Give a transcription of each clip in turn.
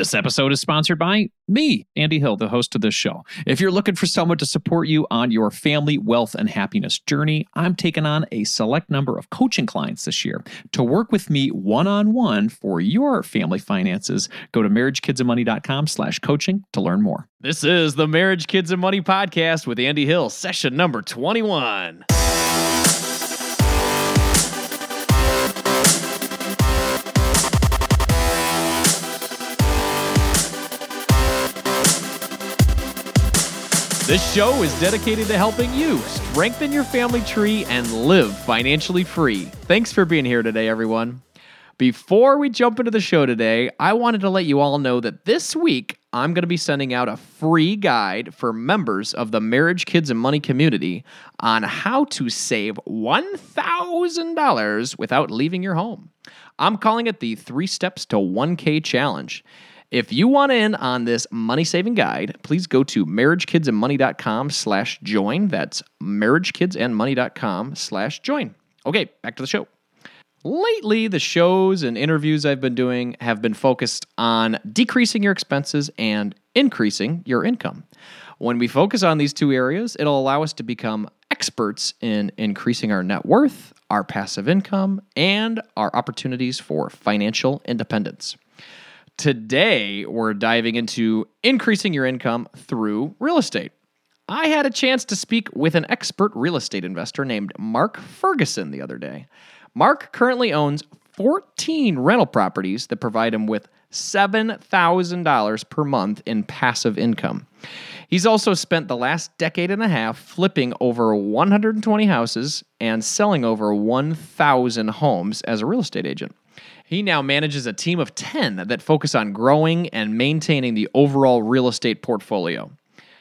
This episode is sponsored by me, Andy Hill, the host of this show. If you're looking for someone to support you on your family, wealth, and happiness journey, I'm taking on a select number of coaching clients this year. To work with me one on one for your family finances, go to marriagekidsandmoney.com slash coaching to learn more. This is the Marriage, Kids, and Money podcast with Andy Hill, session number 21. This show is dedicated to helping you strengthen your family tree and live financially free. Thanks for being here today, everyone. Before we jump into the show today, I wanted to let you all know that this week I'm going to be sending out a free guide for members of the Marriage, Kids, and Money community on how to save $1,000 without leaving your home. I'm calling it the Three Steps to 1K Challenge. If you want in on this money saving guide, please go to marriagekidsandmoney.com slash join. That's marriagekidsandmoney.com slash join. Okay, back to the show. Lately, the shows and interviews I've been doing have been focused on decreasing your expenses and increasing your income. When we focus on these two areas, it'll allow us to become experts in increasing our net worth, our passive income, and our opportunities for financial independence. Today, we're diving into increasing your income through real estate. I had a chance to speak with an expert real estate investor named Mark Ferguson the other day. Mark currently owns 14 rental properties that provide him with $7,000 per month in passive income. He's also spent the last decade and a half flipping over 120 houses and selling over 1,000 homes as a real estate agent. He now manages a team of 10 that focus on growing and maintaining the overall real estate portfolio.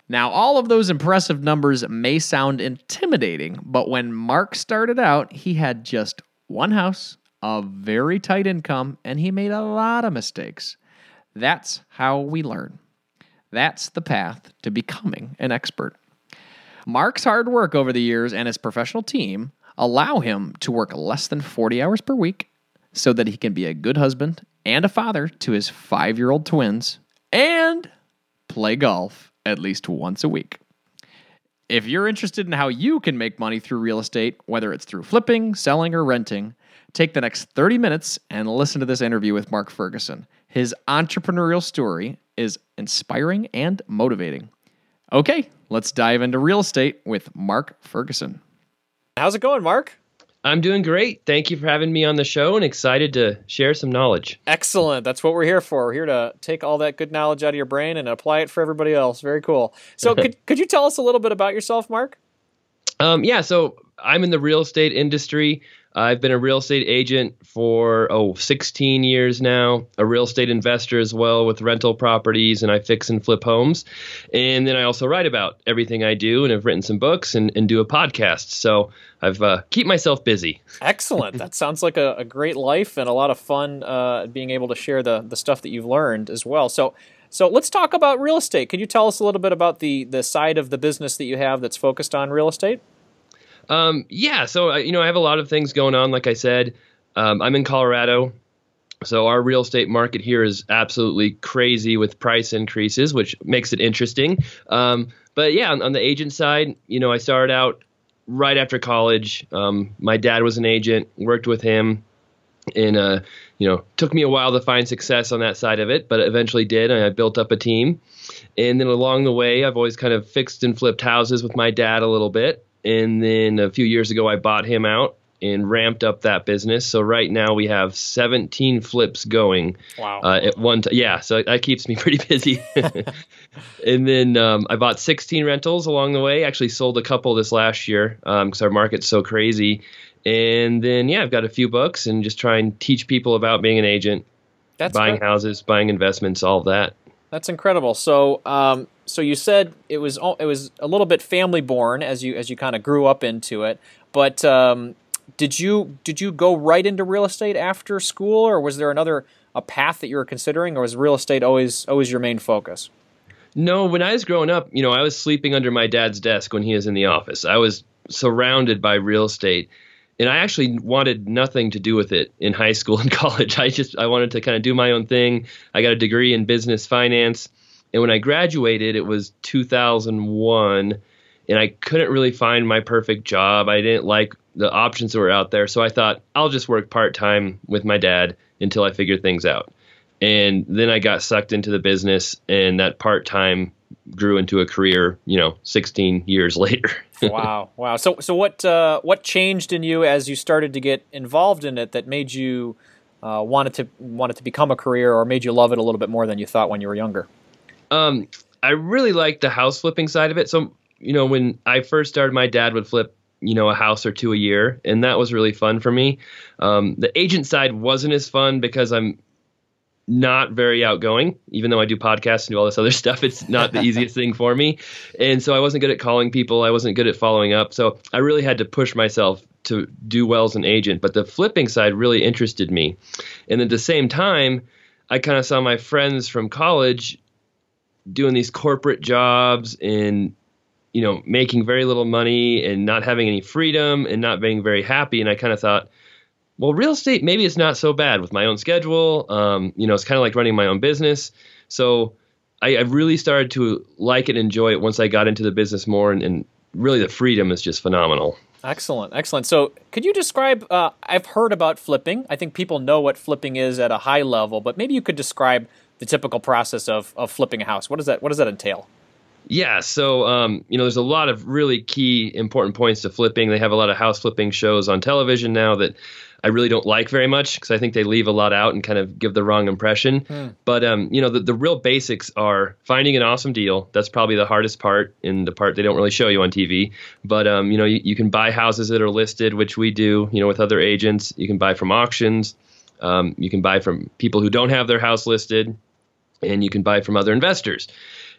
Now, all of those impressive numbers may sound intimidating, but when Mark started out, he had just one house, a very tight income, and he made a lot of mistakes. That's how we learn. That's the path to becoming an expert. Mark's hard work over the years and his professional team allow him to work less than 40 hours per week so that he can be a good husband and a father to his five year old twins and play golf at least once a week. If you're interested in how you can make money through real estate, whether it's through flipping, selling, or renting, take the next 30 minutes and listen to this interview with Mark Ferguson. His entrepreneurial story is inspiring and motivating. Okay, let's dive into real estate with Mark Ferguson. How's it going, Mark? I'm doing great. Thank you for having me on the show and excited to share some knowledge. Excellent. That's what we're here for. We're here to take all that good knowledge out of your brain and apply it for everybody else. Very cool. So, could, could you tell us a little bit about yourself, Mark? Um, yeah, so I'm in the real estate industry. I've been a real estate agent for oh 16 years now, a real estate investor as well with rental properties, and I fix and flip homes. And then I also write about everything I do, and I've written some books and, and do a podcast. So I've uh, keep myself busy. Excellent. that sounds like a, a, great life and a lot of fun uh, being able to share the the stuff that you've learned as well. So. So let's talk about real estate. Can you tell us a little bit about the the side of the business that you have that's focused on real estate? Um, yeah, so you know, I have a lot of things going on. Like I said, um, I'm in Colorado, so our real estate market here is absolutely crazy with price increases, which makes it interesting. Um, but yeah, on, on, the agent side, you know, I started out right after college. Um, my dad was an agent, worked with him, and uh, you know, took me a while to find success on that side of it, but eventually did, and I built up a team. And then along the way, I've always kind of fixed and flipped houses with my dad a little bit and then a few years ago I bought him out and ramped up that business. So right now we have 17 flips going. Wow. Uh, at one time, yeah. So that keeps me pretty busy. and then um, I bought 16 rentals along the way. Actually sold a couple this last year because um, our market's so crazy. And then yeah, I've got a few books and just try and teach people about being an agent, That's buying great. houses, buying investments, all of that. That's incredible. So, um, so you said it was it was a little bit family born as you as you kind of grew up into it. But um, did you did you go right into real estate after school, or was there another a path that you were considering, or was real estate always always your main focus? No, when I was growing up, you know, I was sleeping under my dad's desk when he was in the office. I was surrounded by real estate. and I actually wanted nothing to do with it in high school and college. I just I wanted to kind of do my own thing. I got a degree in business finance, and when I graduated, it was 2001, and I couldn't really find my perfect job. I didn't like the options that were out there, so I thought I'll just work part time with my dad until I figure things out. And then I got sucked into the business, and that part time grew into a career, you know, 16 years later. wow, wow. So, so what uh, what changed in you as you started to get involved in it that made you uh, wanted to wanted to become a career, or made you love it a little bit more than you thought when you were younger? Um, I really liked the house flipping side of it. So, you know, when I first started, my dad would flip you know a house or two a year and that was really fun for me um, the agent side wasn't as fun because i'm not very outgoing, even though I do podcasts and do all this other stuff. It's not the easiest thing for me. And so I wasn't good at calling people. I wasn't good at following up. So I really had to push myself to do well as an agent. But the flipping side really interested me. And at the same time, I kind of saw my friends from college doing these corporate jobs and you know making very little money and not having any freedom and not being very happy and i kind of thought well, real estate maybe it's not so bad with my own schedule. Um, you know, it's kind of like running my own business. So I, I, really started to like it and enjoy it once I got into the business more, and, and really the freedom is just phenomenal. Excellent, excellent. So, could you describe? Uh, I've heard about flipping. I think people know what flipping is at a high level, but maybe you could describe the typical process of, of flipping a house. What does that What does that entail? Yeah, so um, you know, there's a lot of really key important points to flipping. They have a lot of house flipping shows on television now that I really don't like very much because I think they leave a lot out and kind of give the wrong impression. Hmm. But um, you know, the, the real basics are finding an awesome deal. That's probably the hardest part and the part they don't really show you on TV. But um, you know, you, you can buy houses that are listed, which we do. You know, with other agents, you can buy from auctions. Um, you can buy from people who don't have their house listed, and you can buy from other investors.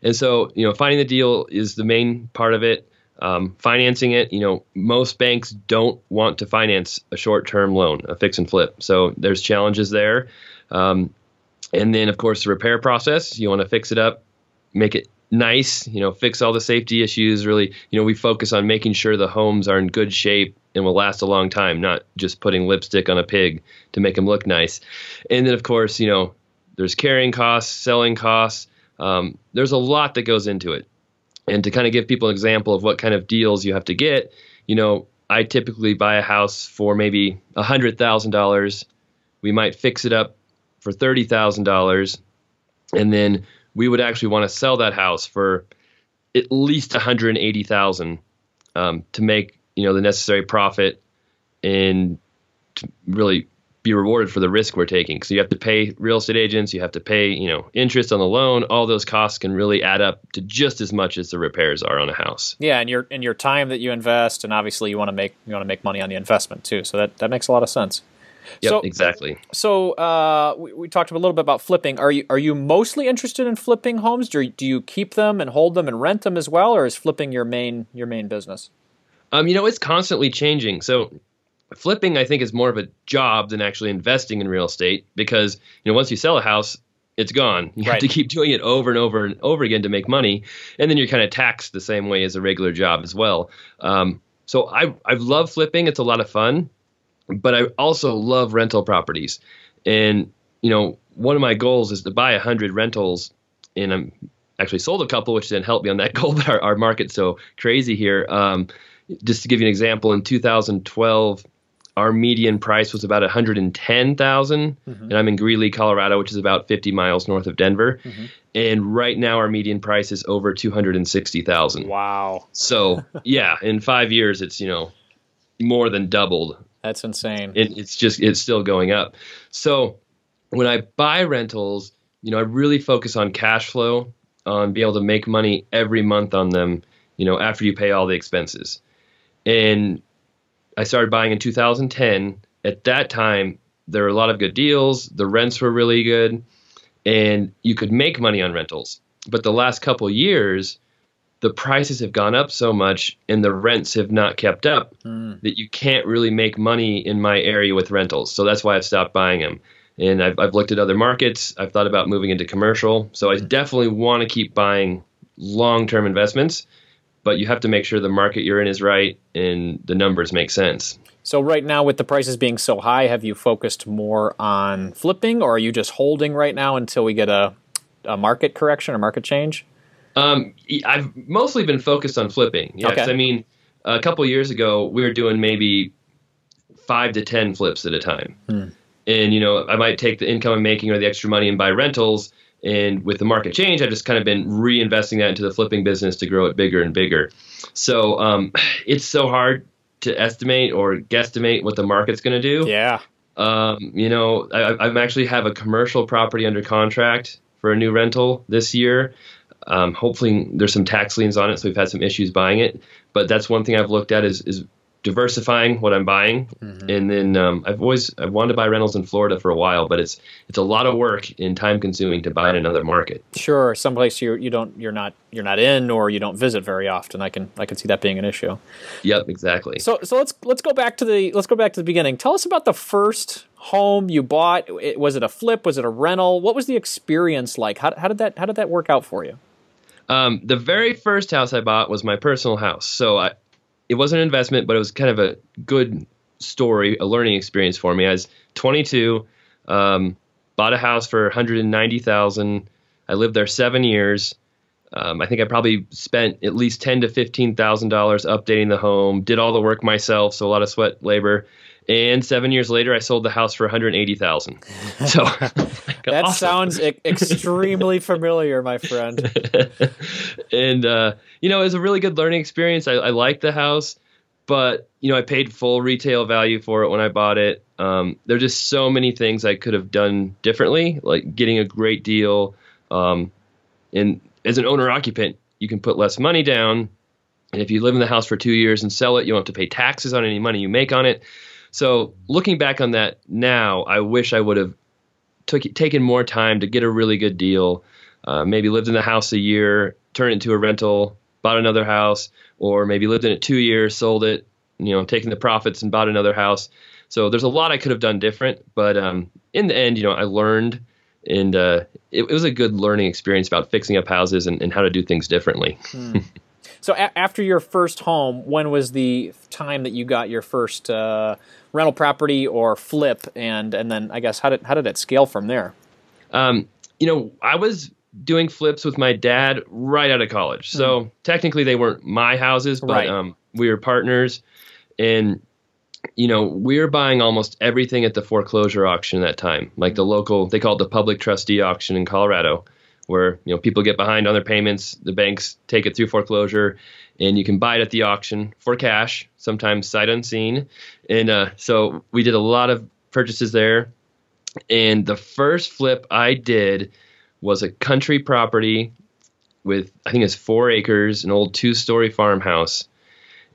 And so, you know, finding the deal is the main part of it. Um, financing it, you know, most banks don't want to finance a short-term loan, a fix and flip. So there's challenges there. Um, and then, of course, the repair process. You want to fix it up, make it nice. You know, fix all the safety issues. Really, you know, we focus on making sure the homes are in good shape and will last a long time, not just putting lipstick on a pig to make them look nice. And then, of course, you know, there's carrying costs, selling costs. Um, there's a lot that goes into it. And to kind of give people an example of what kind of deals you have to get, you know, I typically buy a house for maybe $100,000. We might fix it up for $30,000. And then we would actually want to sell that house for at least 180,000 um, to make, you know, the necessary profit and really be rewarded for the risk we're taking. So you have to pay real estate agents, you have to pay, you know, interest on the loan. All those costs can really add up to just as much as the repairs are on a house. Yeah, and your and your time that you invest, and obviously you want to make you want to make money on the investment too. So that that makes a lot of sense. Yep, so, exactly. So uh, we, we, talked a little bit about flipping. Are you are you mostly interested in flipping homes? Do you, do you keep them and hold them and rent them as well, or is flipping your main your main business? Um, you know, it's constantly changing. So flipping i think is more of a job than actually investing in real estate because you know once you sell a house it's gone. You right. have to keep doing it over and over and over again to make money and then you're kind of taxed the same way as a regular job as well. Um, so i i love flipping. It's a lot of fun but i also love rental properties. And you know one of my goals is to buy 100 rentals and i'm actually sold a couple which didn't help me on that goal but our, our market's so crazy here. Um, just to give you an example in 2012 our median price was about 110,000 mm-hmm. and I'm in Greeley, Colorado, which is about 50 miles north of Denver. Mm-hmm. And right now our median price is over 260,000. Wow. So, yeah, in 5 years it's, you know, more than doubled. That's insane. And it's just it's still going up. So, when I buy rentals, you know, I really focus on cash flow, on being able to make money every month on them, you know, after you pay all the expenses. And I started buying in 2010. At that time, there were a lot of good deals. The rents were really good, and you could make money on rentals. But the last couple years, the prices have gone up so much and the rents have not kept up mm. that you can't really make money in my area with rentals. So that's why I've stopped buying them. And I've, I've looked at other markets. I've thought about moving into commercial. So I hmm. definitely want to keep buying long term investments but you have to make sure the market you're in is right and the numbers make sense. So right now, with the prices being so high, have you focused more on flipping, or are you just holding right now until we get a, a market correction or market change? Um, I've mostly been focused on flipping. Yeah, 'cause Okay. I mean, a couple years ago, we were doing maybe five to ten flips at a time, and you know, I might take the income I'm making or the extra money and buy rentals. And with the market change, I've just kind of been reinvesting that into the flipping business to grow it bigger and bigger. So um, it's so hard to estimate or guesstimate what the market's going to do. Yeah. Um, you know, I, I actually have a commercial property under contract for a new rental this year. Um, hopefully, there's some tax liens on it, so we've had some issues buying it. But that's one thing I've looked at is is diversifying what I'm buying, and then um, I've always I've wanted to buy rentals in Florida for a while, but it's it's a lot of work and time consuming to buy in another market. Sure. Someplace you you don't you're not you're not in or you don't visit very often. I can I can see that being an issue. Yep, exactly. So so let's let's go back to the let's go back to the beginning. Tell us about the first home you bought. It- Was it a flip? Was it a rental? What was the experience like? How, how did that how did that work out for you? Um, the very first house I bought was my personal house. So I, it wasn't an investment, but it was kind of a good story, a learning experience for me. I was 22, um, bought a house for 190,000. I lived there seven years. Um, I think I probably spent at least ten to fifteen thousand dollars updating the home. Did all the work myself, so a lot of sweat, labor. And seven years later, I sold the house for one hundred eighty thousand. So That awesome. sounds e- extremely familiar, my friend. and uh, you know, it was a really good learning experience. I, I liked the house, but you know, I paid full retail value for it when I bought it. Um, there are just so many things I could have done differently, like getting a great deal. Um, and as an owner occupant, you can put less money down. And if you live in the house for two years and sell it, you don't have to pay taxes on any money you make on it. So looking back on that now, I wish I would have took, taken more time to get a really good deal. Uh, maybe lived in the house a year, turned it into a rental, bought another house, or maybe lived in it two years, sold it, you know, taking the profits and bought another house. So there's a lot I could have done different, but um, in the end, you know, I learned, and uh, it, it was a good learning experience about fixing up houses and, and how to do things differently. So a- after your first home, when was the time that you got your first uh, rental property or flip, and and then I guess how did how did it scale from there? Um, you know, I was doing flips with my dad right out of college. So technically they weren't my houses, but Right. um, we were partners. And, you know, we were buying almost everything at the foreclosure auction that time, like the local, they call it the public trustee auction in Colorado, where, you know, people get behind on their payments, the banks take it through foreclosure, and you can buy it at the auction for cash, sometimes sight unseen. And uh, so we did a lot of purchases there. And the first flip I did was a country property with I think it's four acres, an old two story farmhouse,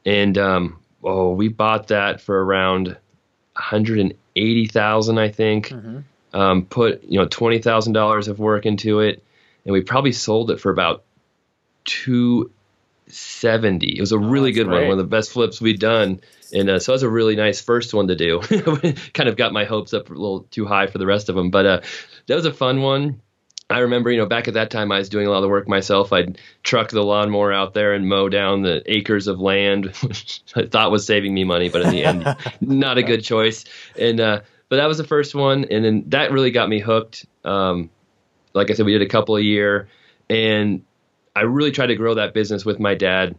and um, oh, we bought that for around one hundred and eighty thousand, I think. Um, put you know twenty thousand dollars of work into it, and we probably sold it for about two seventy. It was a really that's good one, one of the best flips we'd done. And uh, so that was a really nice first one to do. kind of got my hopes up a little too high for the rest of them, but uh, that was a fun one. I remember, you know, back at that time, I was doing a lot of the work myself. I'd truck the lawnmower out there and mow down the acres of land, which I thought was saving me money, but in the end, not a good choice. And uh, but that was the first one, and then that really got me hooked. Um, like I said, we did a couple a year, and I really tried to grow that business with my dad.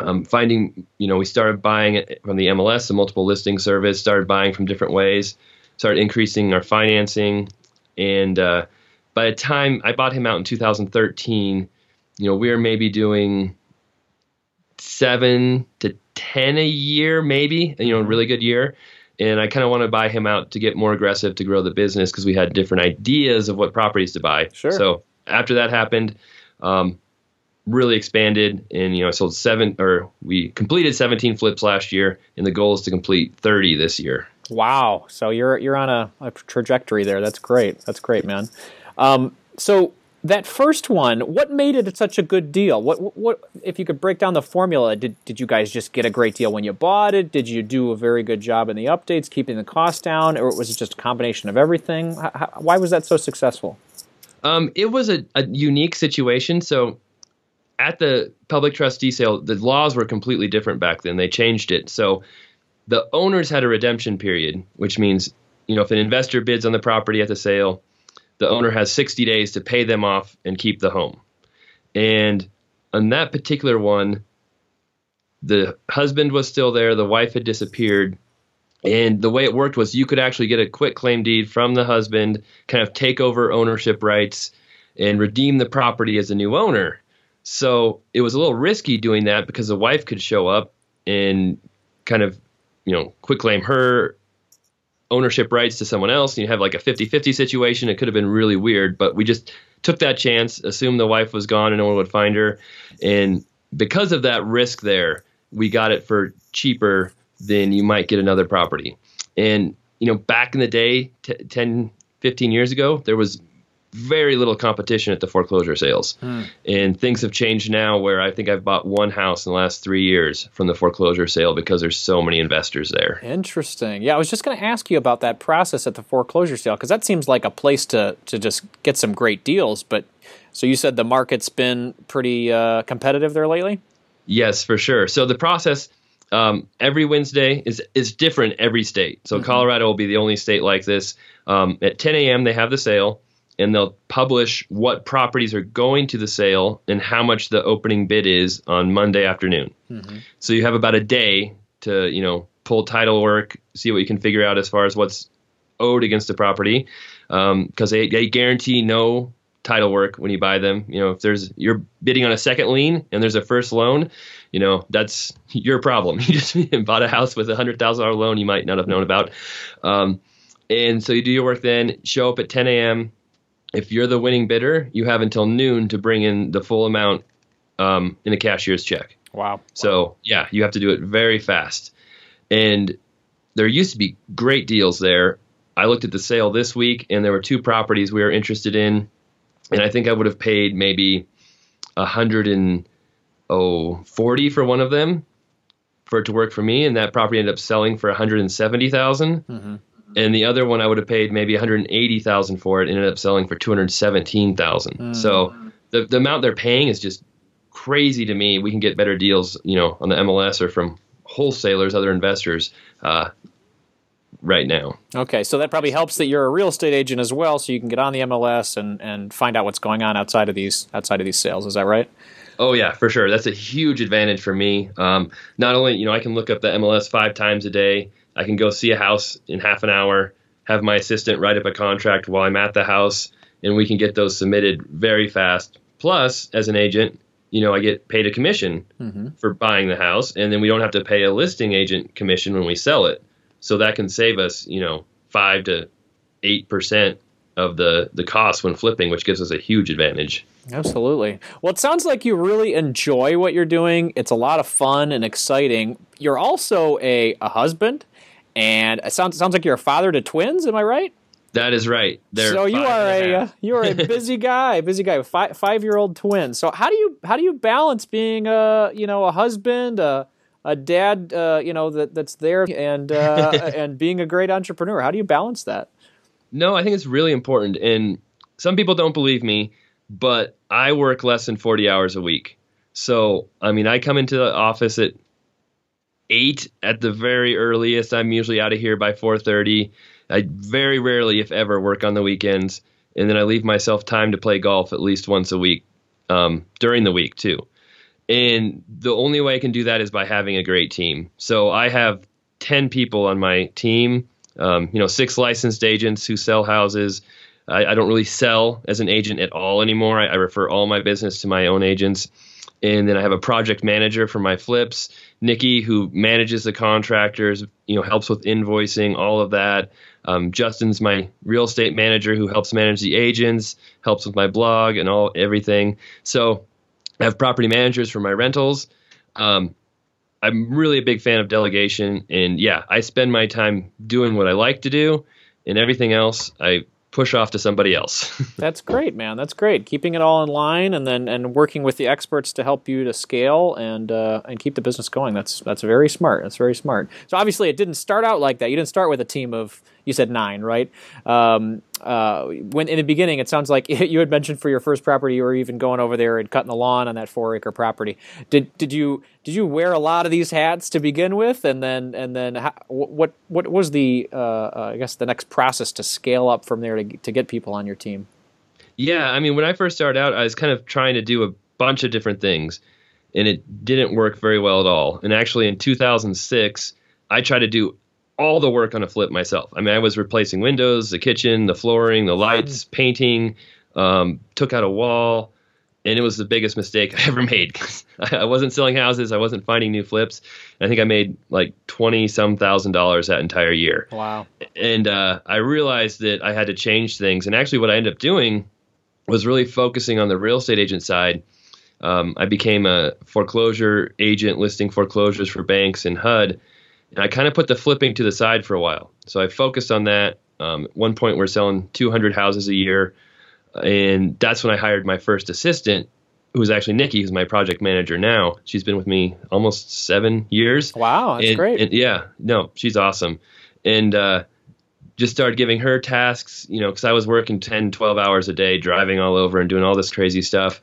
Um, finding, you know, we started buying it from the MLS, the multiple listing service, started buying from different ways, started increasing our financing, and uh, by the time I bought him out in 2013, you know, we were maybe doing seven to ten a year, maybe, you know, a really good year. And I kind of want to buy him out to get more aggressive to grow the business because we had different ideas of what properties to buy. Sure. So after that happened, um, really expanded, and you know, I sold seven or we completed 17 flips last year, and the goal is to complete 30 this year. Wow. So you're you're on a, a trajectory there. That's great. That's great, man. Um, so that first one, what made it such a good deal? What what if you could break down the formula? Did did you guys just get a great deal when you bought it? Did you do a very good job in the updates, keeping the cost down, or was it just a combination of everything? How, how, why was that so successful? Um, it was a, a unique situation. So at the public trustee sale, the laws were completely different back then. They changed it. So the owners had a redemption period, which means, you know, if an investor bids on the property at the sale, the owner has 60 days to pay them off and keep the home. And on that particular one, the husband was still there, the wife had disappeared. And the way it worked was you could actually get a quit claim deed from the husband, kind of take over ownership rights, and redeem the property as a new owner. So it was a little risky doing that because the wife could show up and kind of, you know, quit claim her ownership rights to someone else and you have like a 50-50 situation. It could have been really weird, but we just took that chance, assumed the wife was gone and no one would find her. And because of that risk there, we got it for cheaper than you might get another property. And, you know, back in the day, t- 10, 15 years ago, there was very little competition at the foreclosure sales. Hmm. And things have changed now where I think I've bought one house in the last three years from the foreclosure sale because there's so many investors there. Interesting. Yeah, I was just going to ask you about that process at the foreclosure sale because that seems like a place to, to just get some great deals. But so you said the market's been pretty uh, competitive there lately? Yes, for sure. So the process. Um, every Wednesday is is different every state. So mm-hmm. Colorado will be the only state like this. Um, at 10 a.m. they have the sale and they'll publish what properties are going to the sale and how much the opening bid is on Monday afternoon. Mm-hmm. So you have about a day to, you know, pull title work, see what you can figure out as far as what's owed against the property, because um, they, they guarantee no title work when you buy them. You know, if there's you're bidding on a second lien and there's a first loan, you know that's your problem. You just bought a house with a hundred thousand dollar loan you might not have known about, um, and so you do your work then. Show up at 10 a.m if you're the winning bidder, you have until noon to bring in the full amount um, in a cashier's check. Wow. So yeah, you have to do it very fast. And there used to be great deals there. I looked at the sale this week, and there were two properties we were interested in, and I think I would have paid maybe a hundred and oh forty for one of them for it to work for me, and that property ended up selling for one hundred and seventy thousand. Mm-hmm and the other one I would have paid maybe 180,000 for it. Ended up selling for 217,000. Mm. So the the amount they're paying is just crazy to me. We can get better deals, you know, on the MLS or from wholesalers, other investors. Uh, right now. Okay, so that probably helps that you're a real estate agent as well, so you can get on the MLS and, and find out what's going on outside of these outside of these sales. Is that right? Oh yeah, for sure. That's a huge advantage for me. Um, not only you know I can look up the MLS five times a day. I can go see a house in half an hour, have my assistant write up a contract while I'm at the house, and we can get those submitted very fast. Plus, as an agent, you know, I get paid a commission mm-hmm. for buying the house, and then we don't have to pay a listing agent commission when we sell it. So that can save us, you know, five to eight percent of the the cost when flipping, which gives us a huge advantage. Absolutely. Well, it sounds like you really enjoy what you're doing. It's a lot of fun and exciting. You're also a, a husband and it sounds sounds like you're a father to twins. Am I right? That is right. They're so you are a, uh, you are a busy guy, busy guy with five five year old twins. So how do you how do you balance being a you know a husband, a a dad, uh, you know that that's there, and uh, and being a great entrepreneur? How do you balance that? No, I think it's really important, and some people don't believe me, but I work less than forty hours a week. So I mean, I come into the office at eight at the very earliest. I'm usually out of here by 4:30. I very rarely, if ever, work on the weekends, and then I leave myself time to play golf at least once a week um, during the week too. And the only way I can do that is by having a great team. So I have 10 people on my team. Um, you know, six licensed agents who sell houses. I, I, don't really sell as an agent at all anymore. I, I refer all my business to my own agents and then I have a project manager for my flips, Nikki, who manages the contractors, you know, helps with invoicing, all of that. Um, Justin's my real estate manager who helps manage the agents, helps with my blog and all everything. So I have property managers for my rentals. Um, I'm really a big fan of delegation, and yeah, I spend my time doing what I like to do, and everything else I push off to somebody else. That's great, man. That's great. Keeping it all in line and then and working with the experts to help you to scale and uh, and keep the business going. That's that's very smart. That's very smart. So obviously it didn't start out like that. You didn't start with a team of you said nine, right? Um, uh, when in the beginning, it sounds like you had mentioned for your first property, you were even going over there and cutting the lawn on that four acre property. Did did you did you wear a lot of these hats to begin with, and then and then how, what what was the uh, uh, I guess the next process to scale up from there to to get people on your team? Yeah, I mean, when I first started out, I was kind of trying to do a bunch of different things, and it didn't work very well at all. And actually, in 2006, I tried to do all the work on a flip myself. I mean, I was replacing windows, the kitchen, the flooring, the lights, painting, um, took out a wall, and it was the biggest mistake I ever made because I wasn't selling houses, I wasn't finding new flips. I think I made like twenty some thousand dollars that entire year. Wow! And uh, I realized that I had to change things. And actually, what I ended up doing was really focusing on the real estate agent side. Um, I became a foreclosure agent listing foreclosures for banks and HUD and I kind of put the flipping to the side for a while. So I focused on that. Um, at one point, we're selling 200 houses a year. And that's when I hired my first assistant, who was actually Nikki, who's my project manager now. She's been with me almost seven years. Wow, that's and, great. And yeah, no, she's awesome. And uh, just started giving her tasks, you know, because I was working 10, 12 hours a day, driving all over and doing all this crazy stuff.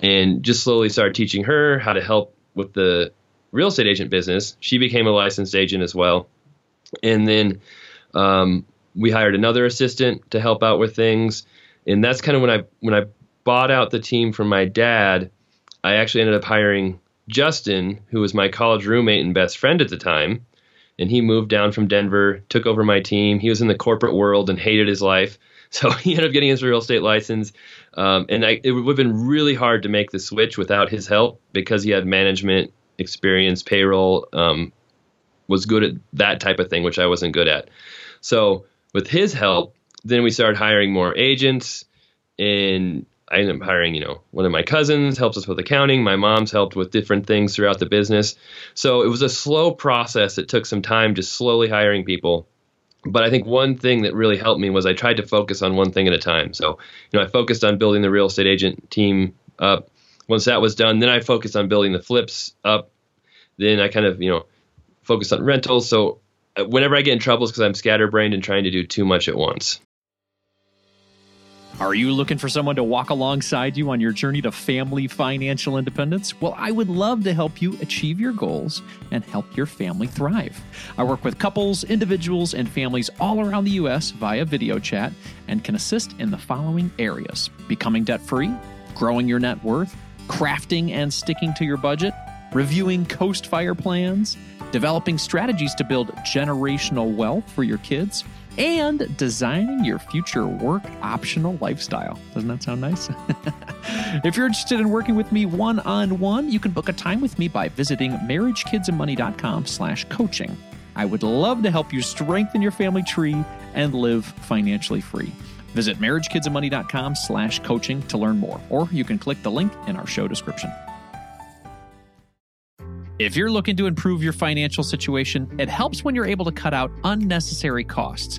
And just slowly started teaching her how to help with the real estate agent business. She became a licensed agent as well. And then um, we hired another assistant to help out with things. And that's kind of when I when I bought out the team from my dad, I actually ended up hiring Justin, who was my college roommate and best friend at the time. And he moved down from Denver, took over my team. He was in the corporate world and hated his life. So he ended up getting his real estate license. Um, and I, it would have been really hard to make the switch without his help because he had management experience, payroll, um, was good at that type of thing, which I wasn't good at. So with his help, then we started hiring more agents, and I ended up hiring, you know, one of my cousins helps us with accounting. My mom's helped with different things throughout the business. So it was a slow process. It took some time, just slowly hiring people. But I think one thing that really helped me was I tried to focus on one thing at a time. So, you know, I focused on building the real estate agent team up once that was done, then I focused on building the flips up. Then I kind of, you know, focused on rentals. So uh, whenever I get in trouble, it's because I'm scatterbrained and trying to do too much at once. Are you looking for someone to walk alongside you on your journey to family financial independence? Well, I would love to help you achieve your goals and help your family thrive. I work with couples, individuals, and families all around the U.S. via video chat and can assist in the following areas becoming debt free, growing your net worth crafting and sticking to your budget, reviewing coast fire plans, developing strategies to build generational wealth for your kids, and designing your future work optional lifestyle. Doesn't that sound nice? if you're interested in working with me one on one, you can book a time with me by visiting marriagekidsandmoney.com slash coaching. I would love to help you strengthen your family tree and live financially free. Visit marriagekidsandmoney.com slash coaching to learn more, or you can click the link in our show description. If you're looking to improve your financial situation, it helps when you're able to cut out unnecessary costs.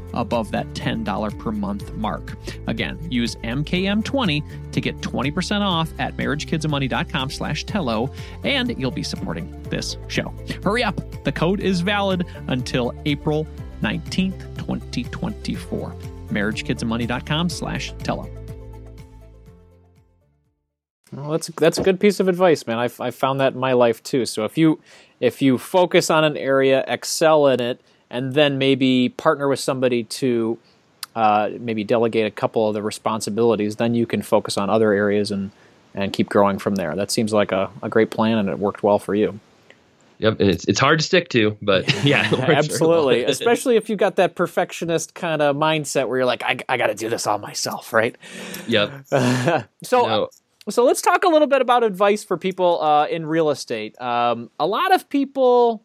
above that $10 per month mark. Again, use MKM20 to get 20% off at marriagekidsandmoney.com slash Tello, and you'll be supporting this show. Hurry up. The code is valid until April 19th, 2024. MarriageKidsAndMoney.com slash Tello. Well, that's that's a good piece of advice, man. I've I found that in my life too. So if you if you focus on an area, excel in it, and then maybe partner with somebody to uh, maybe delegate a couple of the responsibilities, then you can focus on other areas and and keep growing from there. That seems like a, a great plan, and it worked well for you. Yep, and it's it's hard to stick to, but yeah, absolutely. Especially if you've got that perfectionist kind of mindset where you're like, I, I got to do this all myself, right? Yep. so, no. so let's talk a little bit about advice for people uh, in real estate. Um, a lot of people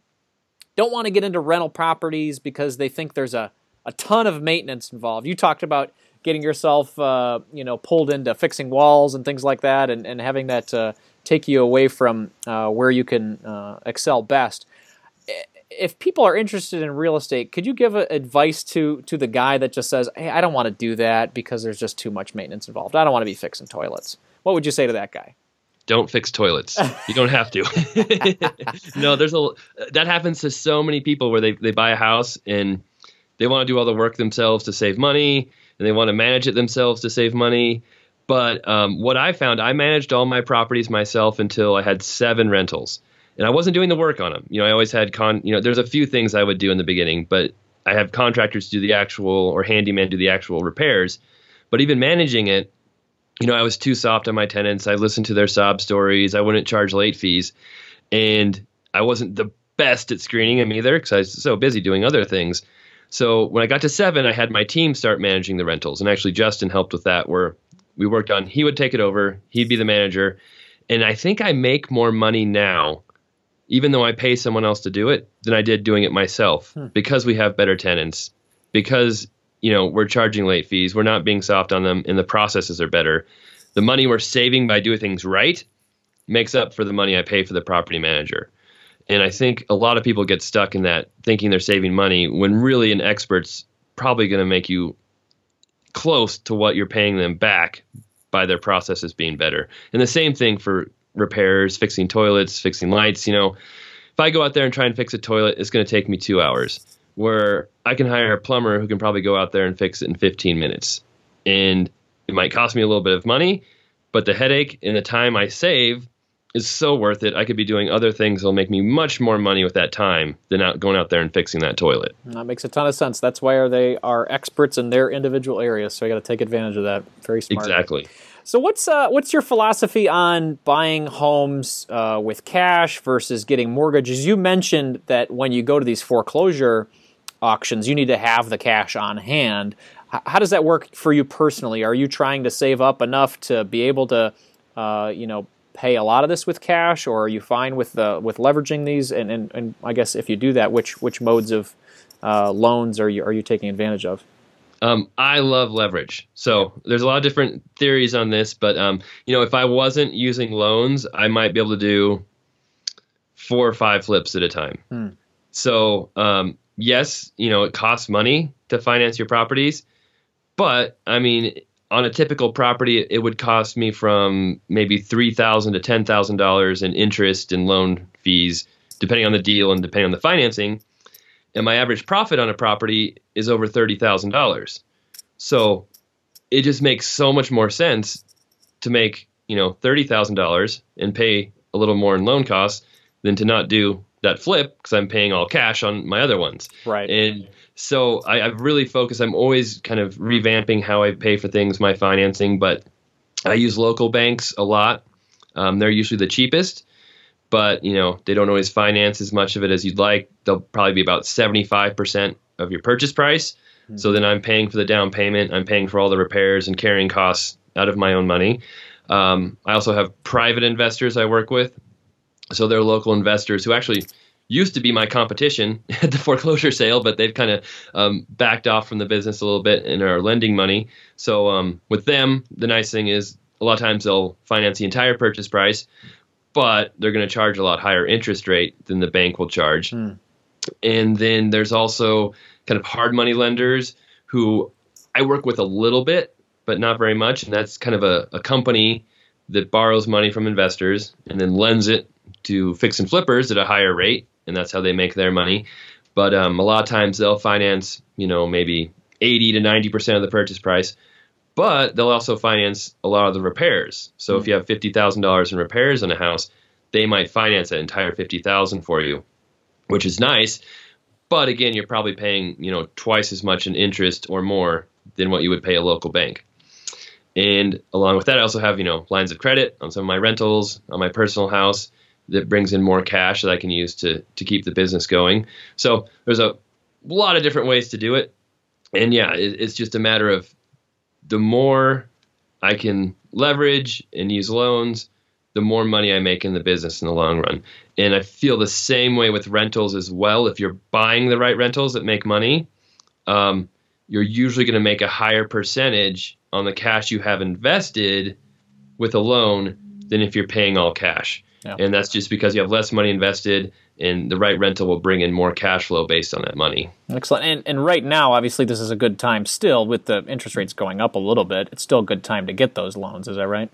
don't want to get into rental properties because they think there's a a ton of maintenance involved. You talked about getting yourself, uh, you know, pulled into fixing walls and things like that, and, and having that uh, take you away from uh, where you can uh, excel best. If people are interested in real estate, could you give advice to to the guy that just says, "Hey, I don't want to do that because there's just too much maintenance involved. I don't want to be fixing toilets." What would you say to that guy? Don't fix toilets. You don't have to. no, there's a that happens to so many people where they they buy a house and they want to do all the work themselves to save money and they want to manage it themselves to save money. But um, what I found, I managed all my properties myself until I had seven rentals, and I wasn't doing the work on them. You know, I always had con. You know, there's a few things I would do in the beginning, but I have contractors do the actual or handyman do the actual repairs. But even managing it, you know, I was too soft on my tenants. I listened to their sob stories. I wouldn't charge late fees, and I wasn't the best at screening them either because I was so busy doing other things. So when I got to seven, I had my team start managing the rentals, and actually Justin helped with that. Where we worked on, he would take it over, he'd be the manager, and I think I make more money now, even though I pay someone else to do it, than I did doing it myself hmm. because we have better tenants, because you know we're charging late fees, we're not being soft on them, and the processes are better. The money we're saving by doing things right makes up for the money I pay for the property manager. And I think a lot of people get stuck in that thinking they're saving money when really an expert's probably going to make you close to what you're paying them back by their processes being better. And the same thing for repairs, fixing toilets, fixing lights. You know, if I go out there and try and fix a toilet, it's going to take me two hours. Where I can hire a plumber who can probably go out there and fix it in 15 minutes. And it might cost me a little bit of money, but the headache and the time I save is so worth it. I could be doing other things that'll make me much more money with that time than out going out there and fixing that toilet. That makes a ton of sense. That's why they are experts in their individual areas. So I got to take advantage of that. Very smart. Exactly. So what's uh, what's your philosophy on buying homes uh, with cash versus getting mortgages? You mentioned that when you go to these foreclosure auctions, you need to have the cash on hand. how does that work for you personally? Are you trying to save up enough to be able to, uh, you know, pay a lot of this with cash, or are you fine with the with leveraging these? And, and, and I guess if you do that, which which modes of uh, loans are you are you taking advantage of? Um, I love leverage. So there's a lot of different theories on this, but um, you know, if I wasn't using loans, I might be able to do four or five flips at a time. Hmm. So um, yes, you know, it costs money to finance your properties, but I mean, on a typical property, it would cost me from maybe three thousand to ten thousand dollars in interest and loan fees, depending on the deal and depending on the financing. And my average profit on a property is over thirty thousand dollars. So it just makes so much more sense to make you know thirty thousand dollars and pay a little more in loan costs than to not do that flip because I'm paying all cash on my other ones. Right. And so I, I've really focused. I'm always kind of revamping how I pay for things, my financing, but I use local banks a lot. Um, they're usually the cheapest, but you know they don't always finance as much of it as you'd like. They'll probably be about 75% of your purchase price. Mm-hmm. So then I'm paying for the down payment. I'm paying for all the repairs and carrying costs out of my own money. Um, I also have private investors I work with. So they're local investors who actually used to be my competition at the foreclosure sale, but they've kind of um, backed off from the business a little bit and are lending money. So um, with them, the nice thing is a lot of times they'll finance the entire purchase price, but they're going to charge a lot higher interest rate than the bank will charge. Hmm. And then there's also kind of hard money lenders who I work with a little bit, but not very much. And that's kind of a, a company that borrows money from investors and then lends it to fix and flippers at a higher rate and that's how they make their money. but um, a lot of times they'll finance, you know, maybe 80 to 90 percent of the purchase price, but they'll also finance a lot of the repairs. So if you have fifty thousand dollars in repairs in a house, they might finance that entire fifty thousand for you, which is nice. But again, you're probably paying you know twice as much in interest or more than what you would pay a local bank. And along with that, I also have you know lines of credit on some of my rentals on my personal house that brings in more cash that I can use to to keep the business going. So there's a lot of different ways to do it, and yeah, it, it's just a matter of the more I can leverage and use loans, the more money I make in the business in the long run. And I feel the same way with rentals as well. If you're buying the right rentals that make money, um, you're usually going to make a higher percentage on the cash you have invested with a loan than if you're paying all cash. Yeah. And that's just because you have less money invested, and the right rental will bring in more cash flow based on that money. Excellent. And and right now, obviously, this is a good time still with the interest rates going up a little bit. It's still a good time to get those loans. Is that right?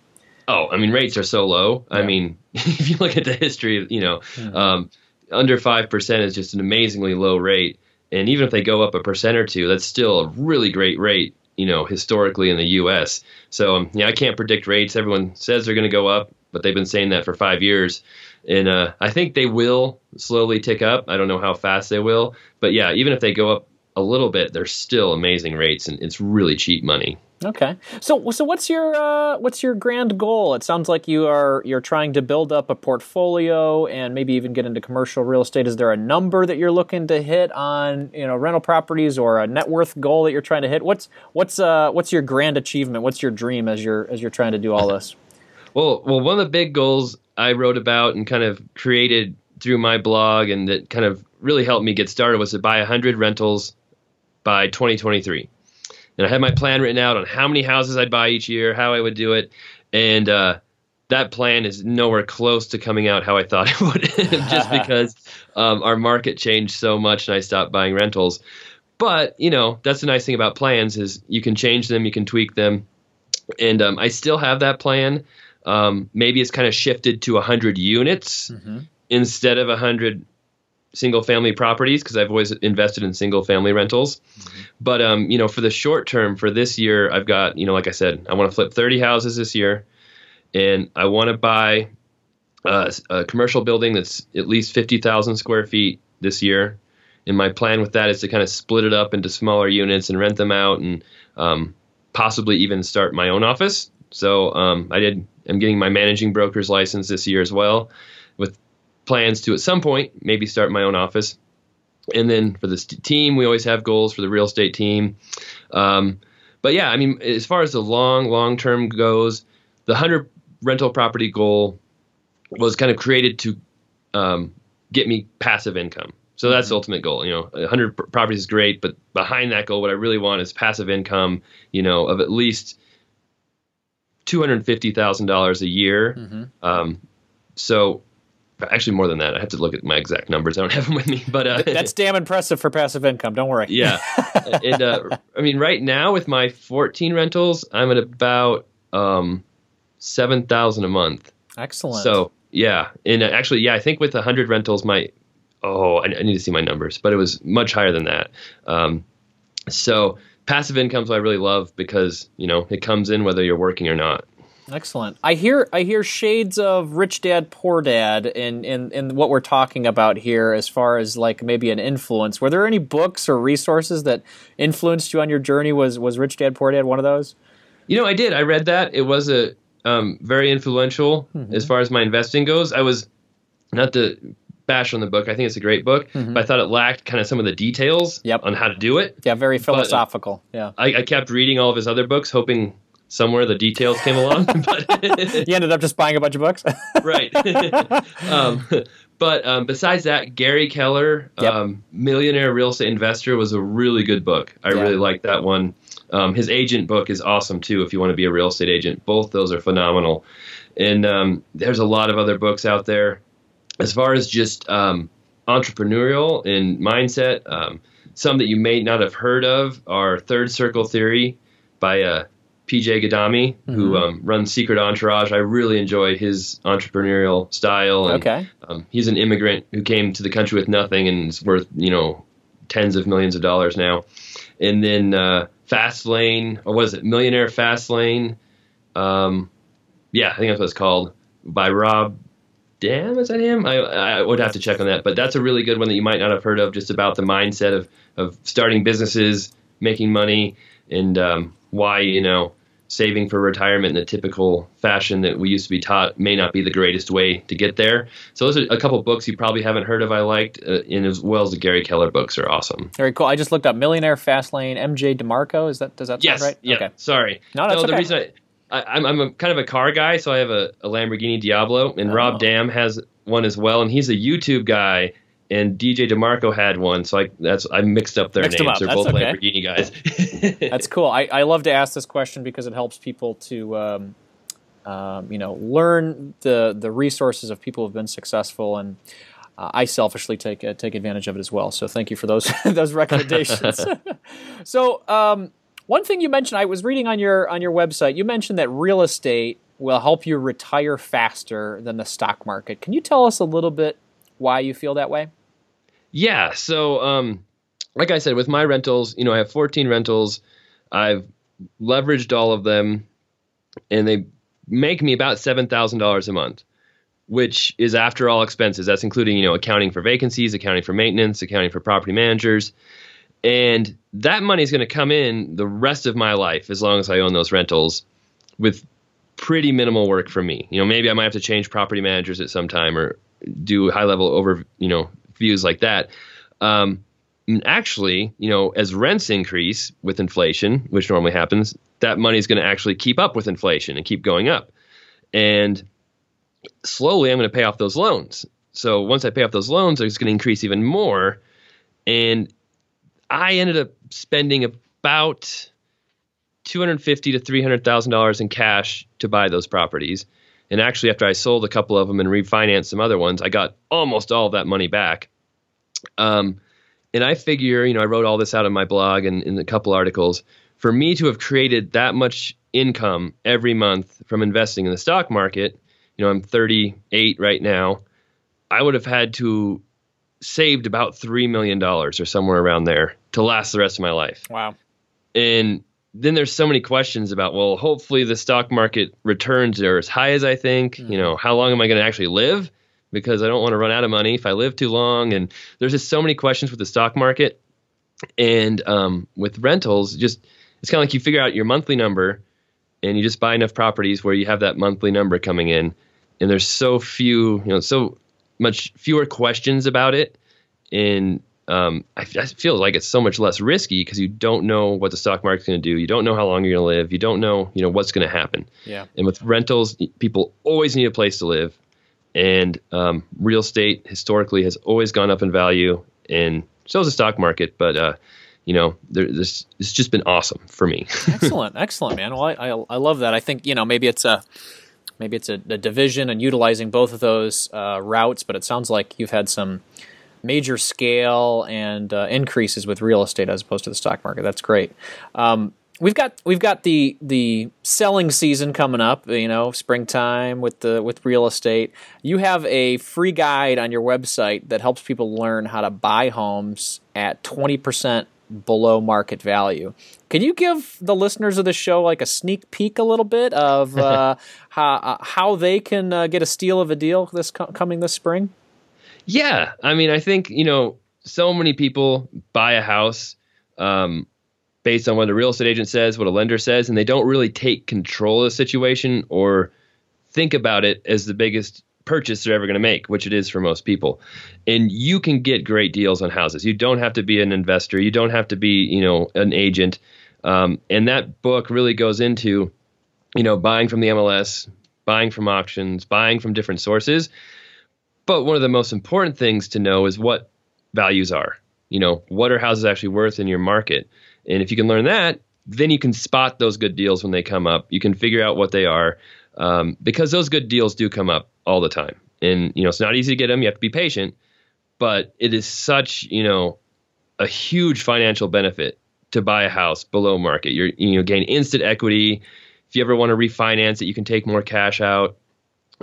Oh, I mean, rates are so low. I mean, if you look at the history, you know, um, under 5% is just an amazingly low rate. And even if they go up a percent or two, that's still a really great rate, you know, historically in the U.S. So, um, yeah, I can't predict rates. Everyone says they're going to go up, but they've been saying that for five years. And uh, I think they will slowly tick up. I don't know how fast they will. But yeah, even if they go up a little bit, they're still amazing rates, and it's really cheap money. Okay. So so what's your uh, what's your grand goal? It sounds like you are you're trying to build up a portfolio and maybe even get into commercial real estate. Is there a number that you're looking to hit on you know rental properties or a net worth goal that you're trying to hit? What's what's uh, what's your grand achievement? What's your dream as you're as you're trying to do all this? Well, well, one of the big goals I wrote about and kind of created through my blog and that kind of really helped me get started was to buy 100 rentals by 2023. And I had my plan written out on how many houses I'd buy each year, how I would do it, and uh, that plan is nowhere close to coming out how I thought it would, just because um, our market changed so much and I stopped buying rentals. But you know, that's the nice thing about plans is you can change them, you can tweak them, and um, I still have that plan. Um, maybe it's kind of shifted to 100 units instead of 100 single family properties because I've always invested in single family rentals. But um, you know, for the short term, for this year, I've got you know, like I said, I want to flip 30 houses this year, and I want to buy a, a commercial building that's at least 50,000 square feet this year. And my plan with that is to kind of split it up into smaller units and rent them out, and um, possibly even start my own office. So um, I did. I'm getting my managing broker's license this year as well, plans to at some point maybe start my own office. And then for this team, we always have goals for the real estate team. Um, but yeah, I mean, as far as the long, long term goes, the 100 rental property goal was kind of created to um, get me passive income. So that's the ultimate goal. You know, 100 properties is great, but behind that goal, what I really want is passive income, you know, of at least $250,000 a year. Um, so actually more than that. I have to look at my exact numbers. I don't have them with me, but uh, That's damn impressive for passive income. Don't worry. yeah. and uh, I mean, right now with my 14 rentals, I'm at about um, seven thousand a month. Excellent. So yeah, and uh, actually, yeah, I think with 100 rentals, my oh, I, I need to see my numbers, but it was much higher than that. Um, so passive income's what I really love because you know it comes in whether you're working or not. Excellent. I hear I hear shades of Rich Dad Poor Dad in, in in what we're talking about here as far as like maybe an influence. Were there any books or resources that influenced you on your journey? Was was Rich Dad Poor Dad one of those? You know, I did. I read that. It was a um, very influential as far as my investing goes. I was not to bash on the book. I think it's a great book, but I thought it lacked kind of some of the details Yep. on how to do it. Yeah, very philosophical. yeah. I, I kept reading all of his other books, hoping somewhere the details came along. but You ended up just buying a bunch of books. right. um, but um, besides that, Gary Keller, Yep. um, Millionaire Real Estate Investor, was a really good book. I Yeah. really liked that one. Um, his agent book is awesome too. If you want to be a real estate agent, both those are phenomenal. And um, there's a lot of other books out there. As far as just um, entrepreneurial and mindset, um, some that you may not have heard of are Third Circle Theory by uh, PJ Ghadimi, who um, runs Secret Entourage. I really enjoy his entrepreneurial style. And, Okay. Um, he's an immigrant who came to the country with nothing and is worth, you know, tens of millions of dollars now. And then uh, Fast Lane, or was it Millionaire Fast Lane? Um, yeah, I think that's what it's called by Rob Dahm. Is that him? I, I would have to check on that, but that's a really good one that you might not have heard of, just about the mindset of of starting businesses, making money, and um, why you know saving for retirement in the typical fashion that we used to be taught may not be the greatest way to get there. So those are a couple books you probably haven't heard of. I liked, uh, and as well as the Gary Keller books are awesome. Very cool. I just looked up Millionaire Fastlane, MJ DeMarco. Is that does that yes, sound right? Yeah. Okay. Sorry. No, that's the okay. reason I, I, I'm I'm a kind of a car guy, so I have a, a Lamborghini Diablo, and Oh. Rob Dahm has one as well, and he's a YouTube guy. And DJ DeMarco had one, so I that's I mixed up their Mixed names. up. They're That's both okay. Lamborghini guys. That's cool. I, I love to ask this question because it helps people to, um, um, you know, learn the the resources of people who've been successful, and uh, I selfishly take uh, take advantage of it as well. So thank you for those those recommendations. so um, one thing you mentioned, I was reading on your on your website, you mentioned that real estate will help you retire faster than the stock market. Can you tell us a little bit why you feel that way? Yeah. So, um, like I said, with my rentals, you know, I have 14 rentals. I've leveraged all of them, and they make me about seven thousand dollars a month, which is after all expenses. That's including, you know, accounting for vacancies, accounting for maintenance, accounting for property managers, and that money is going to come in the rest of my life as long as I own those rentals, with pretty minimal work for me. You know, maybe I might have to change property managers at some time or do high level over, you know, views like that. Um, actually, you know, as rents increase with inflation, which normally happens, that money is going to actually keep up with inflation and keep going up. And slowly, I'm going to pay off those loans. So once I pay off those loans, it's going to increase even more. And I ended up spending about two hundred fifty to three hundred thousand dollars in cash to buy those properties. And actually, after I sold a couple of them and refinanced some other ones, I got almost all of that money back. Um, and I figure, you know, I wrote all this out on my blog and in a couple articles. For me to have created that much income every month from investing in the stock market, you know, I'm 38 right now. I would have had to saved about three million dollars or somewhere around there to last the rest of my life. Wow. And then there's so many questions about, well, hopefully the stock market returns are as high as I think. You know, how long am I going to actually live? Because I don't want to run out of money if I live too long. And there's just so many questions with the stock market. And um, with rentals, just it's kind of like you figure out your monthly number and you just buy enough properties where you have that monthly number coming in. And there's so few, you know, so much fewer questions about it. And um, I, I feel like it's so much less risky because you don't know what the stock market's going to do. You don't know how long you're going to live. You don't know, you know, what's going to happen. Yeah. And with rentals, people always need a place to live, and um, real estate historically has always gone up in value, and so has the stock market. But uh, you know, there, this it's just been awesome for me. excellent, excellent, man. Well, I, I I love that. I think you know maybe it's a maybe it's a, a division and utilizing both of those uh, routes, but it sounds like you've had some major scale and uh, increases with real estate as opposed to the stock market. That's great. Um, we've got we've got the the selling season coming up. You know, springtime with the with real estate. You have a free guide on your website that helps people learn how to buy homes at twenty percent below market value. Can you give the listeners of the show like a sneak peek a little bit of uh, how uh, how they can uh, get a steal of a deal this co- coming this spring? Yeah, I mean, I think you know, so many people buy a house um, based on what a real estate agent says, what a lender says, and they don't really take control of the situation or think about it as the biggest purchase they're ever going to make, which it is for most people. And you can get great deals on houses. You don't have to be an investor. You don't have to be, you know, an agent. Um, and that book really goes into, you know, buying from the MLS, buying from auctions, buying from different sources. But one of the most important things to know is what values are. You know, what are houses actually worth in your market? And if you can learn that, then you can spot those good deals when they come up. You can figure out what they are um, because those good deals do come up all the time. And, you know, it's not easy to get them. You have to be patient, but it is such, you know, a huge financial benefit to buy a house below market. You're, you know, gain instant equity. If you ever want to refinance it, you can take more cash out.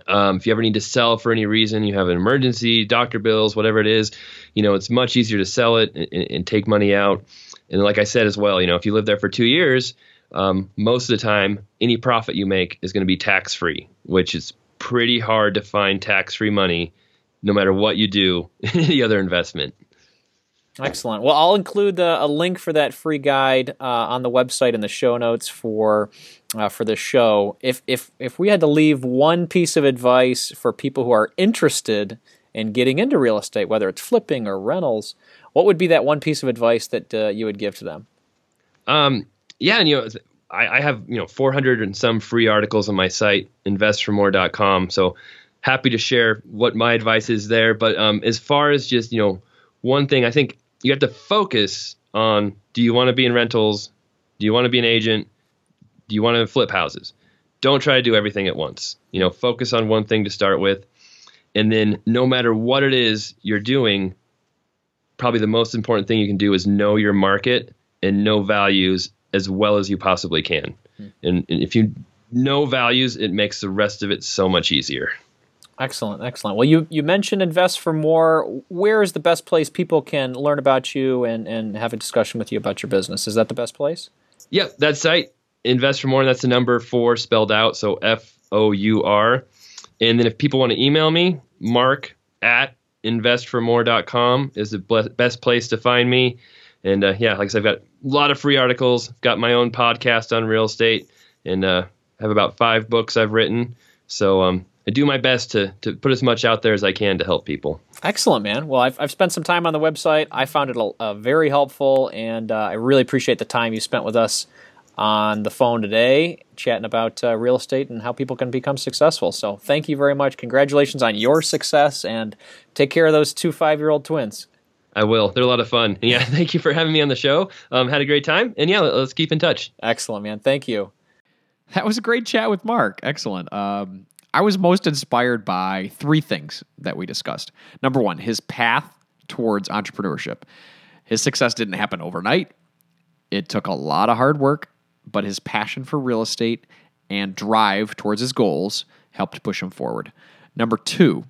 Um, if you ever need to sell for any reason, you have an emergency, doctor bills, whatever it is, you know, it's much easier to sell it and, and take money out. And like I said as well, you know, if you live there for two years, um, most of the time, any profit you make is going to be tax free, which is pretty hard to find tax free money no matter what you do in any other investment. Excellent. Well, I'll include a link for that free guide uh, on the website in the show notes for uh, for the show. If if if we had to leave one piece of advice for people who are interested in getting into real estate, whether it's flipping or rentals, what would be that one piece of advice that uh, you would give to them? Um, yeah, and you know, I, I, have you know 400 and some free articles on my site, investformore.com. So happy to share what my advice is there. But um, as far as just you know, one thing I think you have to focus on: Do you want to be in rentals? Do you want to be an agent? Do you want to flip houses? Don't try to do everything at once. You know, focus on one thing to start with, and then no matter what it is you're doing, probably the most important thing you can do is know your market and know values as well as you possibly can. Hmm. And, and if you know values, it makes the rest of it so much easier. Excellent, excellent. Well, you, you mentioned Invest for More. Where is the best place people can learn about you and, and have a discussion with you about your business? Is that the best place? Yep, that site, Invest for More, that's the number four spelled out, so F O U R. And then if people want to email me, mark at investformore.com is the best place to find me. And uh, yeah, like I said, I've got a lot of free articles, I've got my own podcast on real estate, and uh, have about five books I've written. So um, I do my best to to put as much out there as I can to help people. Excellent, man. Well, I've, I've spent some time on the website. I found it uh, very helpful, and uh, I really appreciate the time you spent with us on the phone today, chatting about uh, real estate and how people can become successful. So, thank you very much. Congratulations on your success, and take care of those two five year old twins. I will. They're a lot of fun. Yeah, thank you for having me on the show. Um, had a great time, and yeah, let's keep in touch. Excellent, man. Thank you. That was a great chat with Mark. Excellent. Um, I was most inspired by three things that we discussed. Number one, his path towards entrepreneurship. His success didn't happen overnight. It took a lot of hard work, but his passion for real estate and drive towards his goals helped push him forward. Number two,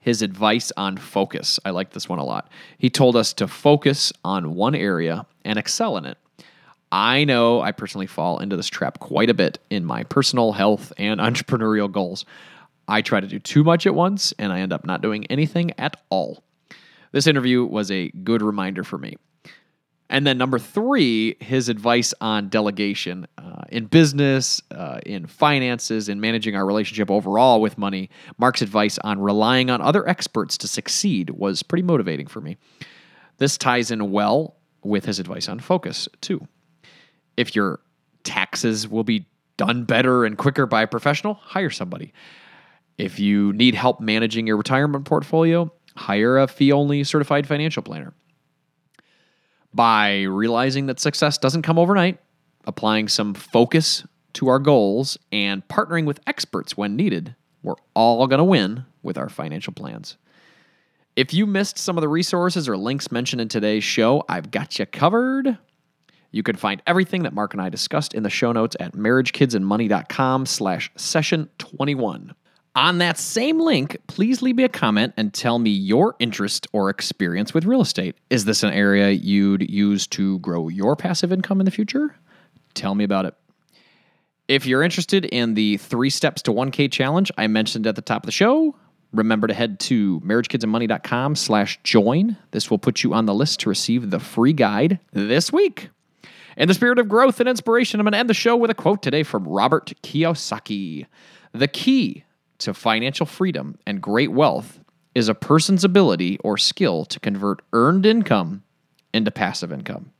his advice on focus. I like this one a lot. He told us to focus on one area and excel in it. I know I personally fall into this trap quite a bit in my personal health and entrepreneurial goals. I try to do too much at once and I end up not doing anything at all. This interview was a good reminder for me. And then number three, his advice on delegation uh, in business, uh, in finances, in managing our relationship overall with money. Mark's advice on relying on other experts to succeed was pretty motivating for me. This ties in well with his advice on focus, too. If your taxes will be done better and quicker by a professional, hire somebody. If you need help managing your retirement portfolio, hire a fee only certified financial planner by realizing that success doesn't come overnight, applying some focus to our goals, and partnering with experts when needed, we're all going to win with our financial plans. If you missed some of the resources or links mentioned in today's show, I've got you covered. You can find everything that Mark and I discussed in the show notes at marriagekidsandmoney.com slash session 21. On that same link, please leave me a comment and tell me your interest or experience with real estate. Is this an area you'd use to grow your passive income in the future? Tell me about it. If you're interested in the three steps to 1K challenge I mentioned at the top of the show, remember to head to marriagekidsandmoney.com slash join. This will put you on the list to receive the free guide this week. In the spirit of growth and inspiration, I'm going to end the show with a quote today from Robert Kiyosaki. The key to financial freedom and great wealth is a person's ability or skill to convert earned income into passive income.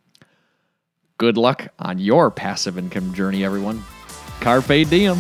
Good luck on your passive income journey, everyone. Carpe diem.